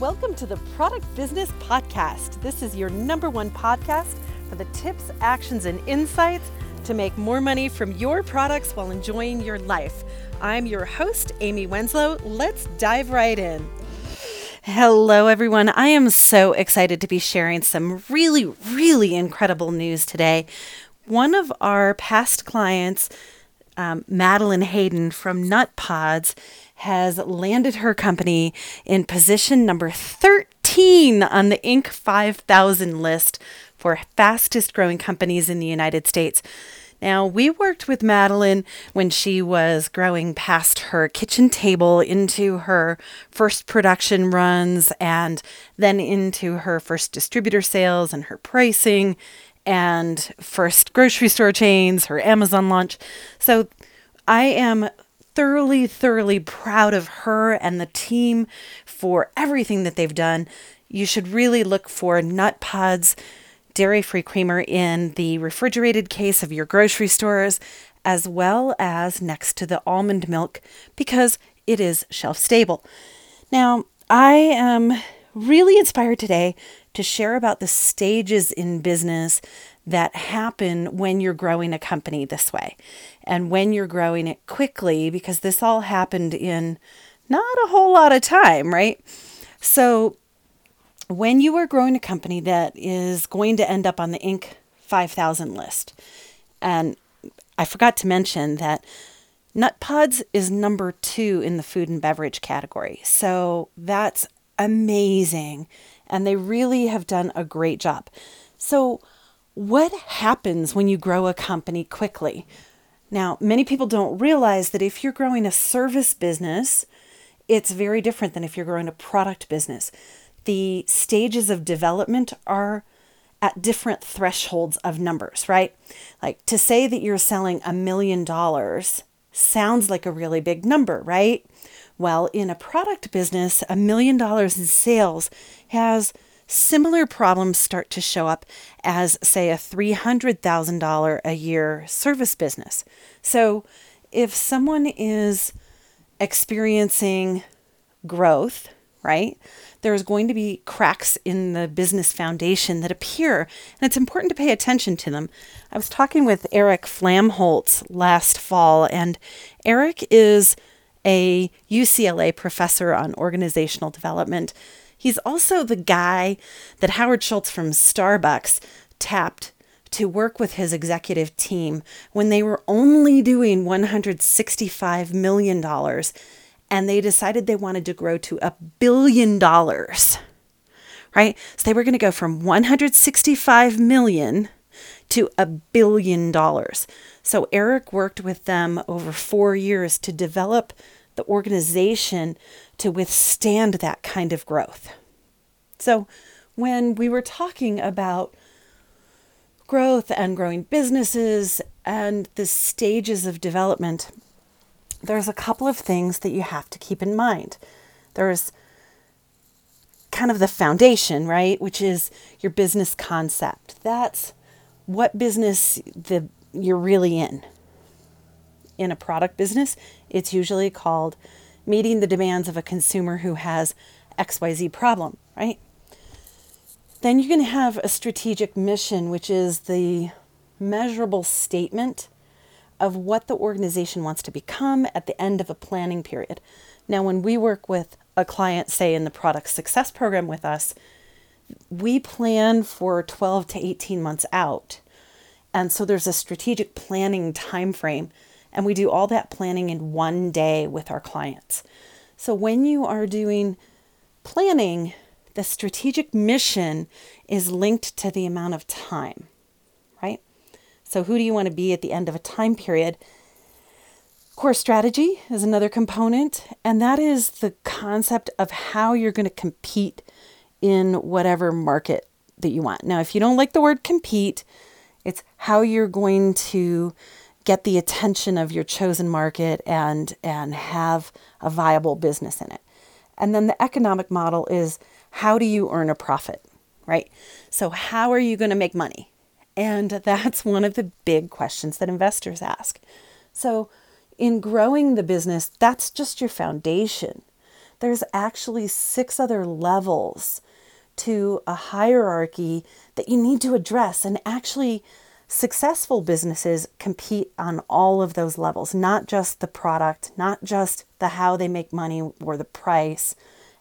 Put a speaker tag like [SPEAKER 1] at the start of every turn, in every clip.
[SPEAKER 1] Welcome to the Product Business Podcast. This is your number one podcast for the tips, actions, and insights to make more money from your products while enjoying your life. I'm your host, Amy Wenslow. Let's dive right in. Hello, everyone. I am so excited to be sharing some really, really incredible news today. One of our past clients, um, Madeline Haydon from Nutpods, has landed her company in position number 13 on the Inc. 5000 list for fastest growing companies in the United States. Now, we worked with Madeline when she was growing past her kitchen table into her first production runs and then into her first distributor sales and her pricing and first grocery store chains, her Amazon launch. So I am thoroughly, thoroughly proud of her and the team for everything that they've done. You should really look for Nutpods dairy free creamer in the refrigerated case of your grocery stores, as well as next to the almond milk because it is shelf stable. Now, I am really inspired today to share about the stages in business that happen when you're growing a company this way and when you're growing it quickly, because this all happened in not a whole lot of time, right? So, when you are growing a company that is going to end up on the Inc. 5000 list, and I forgot to mention that Nutpods is number two in the food and beverage category. So that's amazing. And they really have done a great job. So, what happens when you grow a company quickly? Now, many people don't realize that if you're growing a service business, it's very different than if you're growing a product business. The stages of development are at different thresholds of numbers, right? Like to say that you're selling a million dollars sounds like a really big number, right? Well, in a product business, a million dollars in sales has similar problems start to show up as, say, a $300,000 a year service business. So, if someone is experiencing growth, right, there's going to be cracks in the business foundation that appear, and it's important to pay attention to them. I was talking with Eric Flamholtz last fall, and Eric is a UCLA professor on organizational development He's also the guy that Howard Schultz from Starbucks tapped to work with his executive team when they were only doing $165 million and they decided they wanted to grow to a billion dollars. Right? So they were going to go from 165 million to a billion dollars. So Eric worked with them over 4 years to develop the organization to withstand that kind of growth. So, when we were talking about growth and growing businesses and the stages of development, there's a couple of things that you have to keep in mind. There's kind of the foundation, right? Which is your business concept. That's what business the you're really in. In a product business, it's usually called meeting the demands of a consumer who has XYZ problem, right? Then you're going to have a strategic mission, which is the measurable statement of what the organization wants to become at the end of a planning period. Now, when we work with a client, say in the product success program with us, we plan for 12 to 18 months out. And so there's a strategic planning time frame and we do all that planning in one day with our clients. So when you are doing planning, the strategic mission is linked to the amount of time, right? So who do you want to be at the end of a time period? Core strategy is another component, and that is the concept of how you're going to compete in whatever market that you want. Now, if you don't like the word compete, it's how you're going to get the attention of your chosen market and and have a viable business in it. And then the economic model is how do you earn a profit, right? So how are you going to make money? And that's one of the big questions that investors ask. So in growing the business, that's just your foundation. there's actually six other levels to a hierarchy that you need to address. And actually, successful businesses compete on all of those levels, not just the product, not just the how they make money or the price,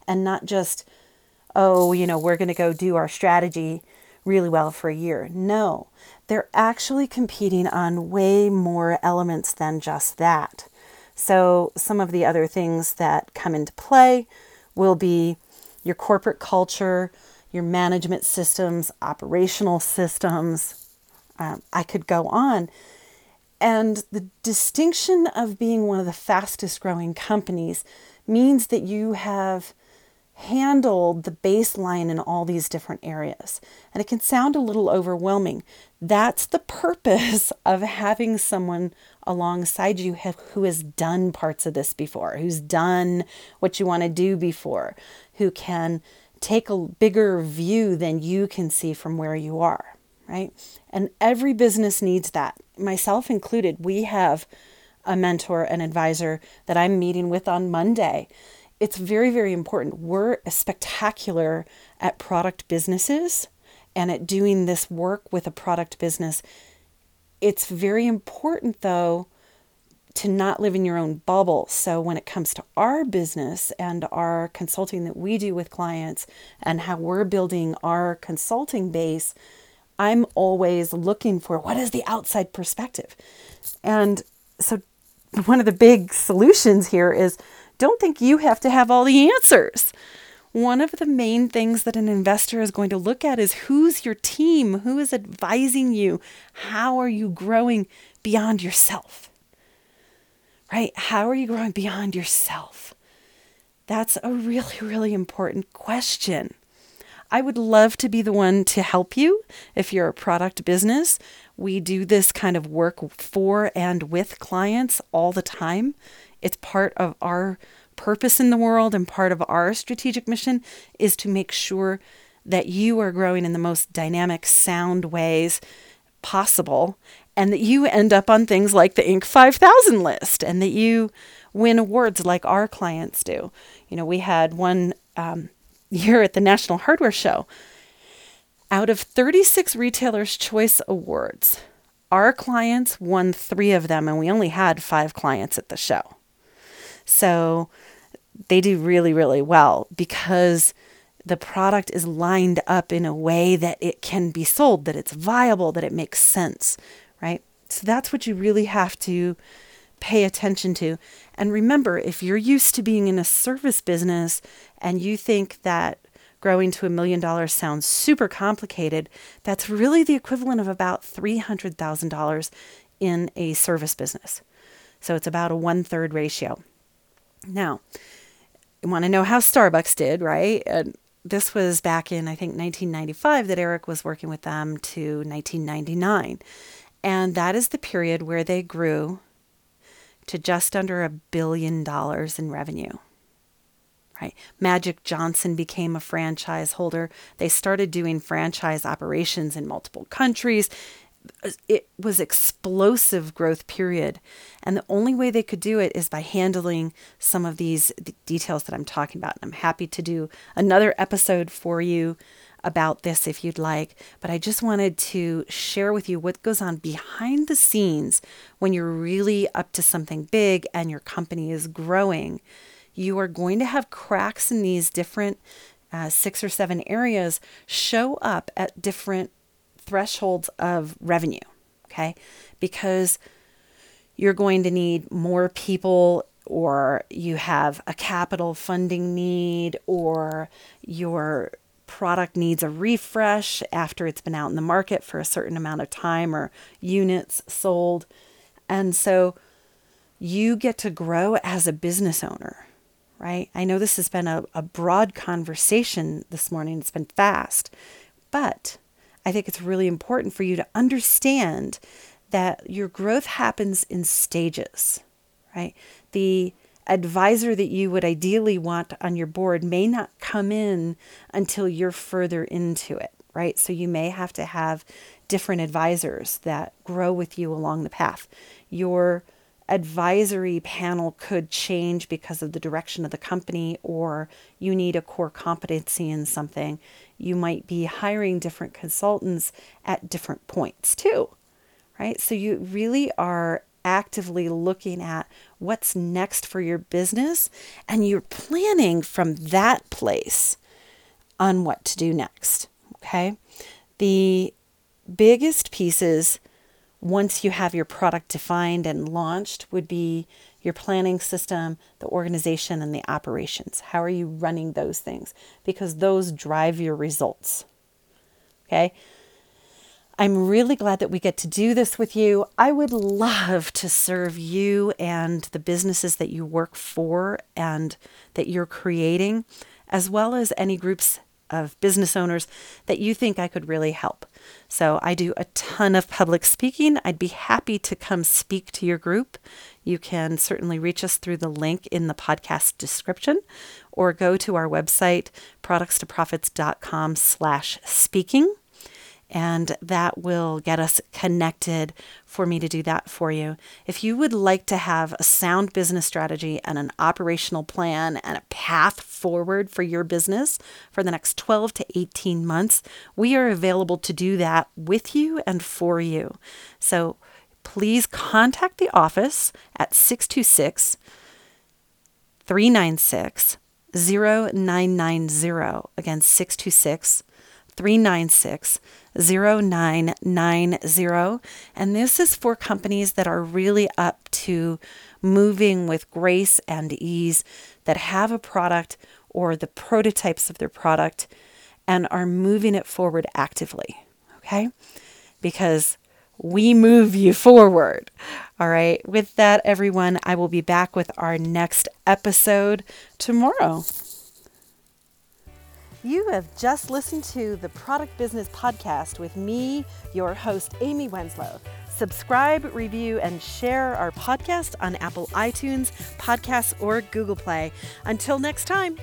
[SPEAKER 1] and not just, oh, you know, we're going to go do our strategy really well for a year. No, they're actually competing on way more elements than just that. So, some of the other things that come into play will be your corporate culture, your management systems, operational systems. Um, I could go on. And the distinction of being one of the fastest growing companies means that you have handled the baseline in all these different areas. And it can sound a little overwhelming. That's the purpose of having someone alongside you have, who has done parts of this before, who's done what you want to do before, who can take a bigger view than you can see from where you are, right? And every business needs that, myself included. We have a mentor, an advisor that I'm meeting with on Monday it's very, very important. We're spectacular at product businesses and at doing this work with a product business. It's very important, though, to not live in your own bubble. So, when it comes to our business and our consulting that we do with clients and how we're building our consulting base, I'm always looking for what is the outside perspective. And so, one of the big solutions here is don't think you have to have all the answers. One of the main things that an investor is going to look at is who's your team? Who is advising you? How are you growing beyond yourself? Right? How are you growing beyond yourself? That's a really, really important question. I would love to be the one to help you if you're a product business. We do this kind of work for and with clients all the time. It's part of our purpose in the world and part of our strategic mission is to make sure that you are growing in the most dynamic, sound ways possible and that you end up on things like the Inc. 5000 list and that you win awards like our clients do. You know, we had one um, year at the National Hardware Show. Out of 36 Retailers' Choice Awards, our clients won three of them, and we only had five clients at the show. So they do really, really well because the product is lined up in a way that it can be sold, that it's viable, that it makes sense, right? So that's what you really have to pay attention to. And remember, if you're used to being in a service business and you think that growing to a million dollars sounds super complicated, that's really the equivalent of about $300,000 in a service business. So it's about a one third ratio. Now, you want to know how Starbucks did, right? And this was back in, I think, 1995 that Eric was working with them to 1999. And that is the period where they grew to just under a billion dollars in revenue. Right? Magic Johnson became a franchise holder. They started doing franchise operations in multiple countries it was explosive growth period and the only way they could do it is by handling some of these details that i'm talking about and i'm happy to do another episode for you about this if you'd like but i just wanted to share with you what goes on behind the scenes when you're really up to something big and your company is growing you are going to have cracks in these different uh, six or seven areas show up at different thresholds of revenue, okay? Because you're going to need more people or you have a capital funding need or your product needs a refresh after it's been out in the market for a certain amount of time or units sold. And so you get to grow as a business owner, right? I know this has been a, a broad conversation this morning, it's been fast, but I think it's really important for you to understand that your growth happens in stages, right? The advisor that you would ideally want on your board may not come in until you're further into it, right? So you may have to have different advisors that grow with you along the path. Your advisory panel could change because of the direction of the company, or you need a core competency in something. You might be hiring different consultants at different points too, right? So you really are actively looking at what's next for your business and you're planning from that place on what to do next. Okay. The biggest pieces once you have your product defined and launched would be your planning system, the organization, and the operations. How are you running those things? Because those drive your results. Okay. I'm really glad that we get to do this with you. I would love to serve you and the businesses that you work for and that you're creating, as well as any groups of business owners that you think I could really help. So I do a ton of public speaking. I'd be happy to come speak to your group. You can certainly reach us through the link in the podcast description or go to our website, productstoprofits.com slash speaking and that will get us connected for me to do that for you. If you would like to have a sound business strategy and an operational plan and a path forward for your business for the next 12 to 18 months, we are available to do that with you and for you. So please contact the office at 626 396 0990. Again, 626 396 0990. And this is for companies that are really up to moving with grace and ease, that have a product or the prototypes of their product and are moving it forward actively. Okay? Because we move you forward. All right. With that, everyone, I will be back with our next episode tomorrow. You have just listened to the Product Business Podcast with me, your host, Amy Wenslow. Subscribe, review, and share our podcast on Apple iTunes, Podcasts, or Google Play. Until next time.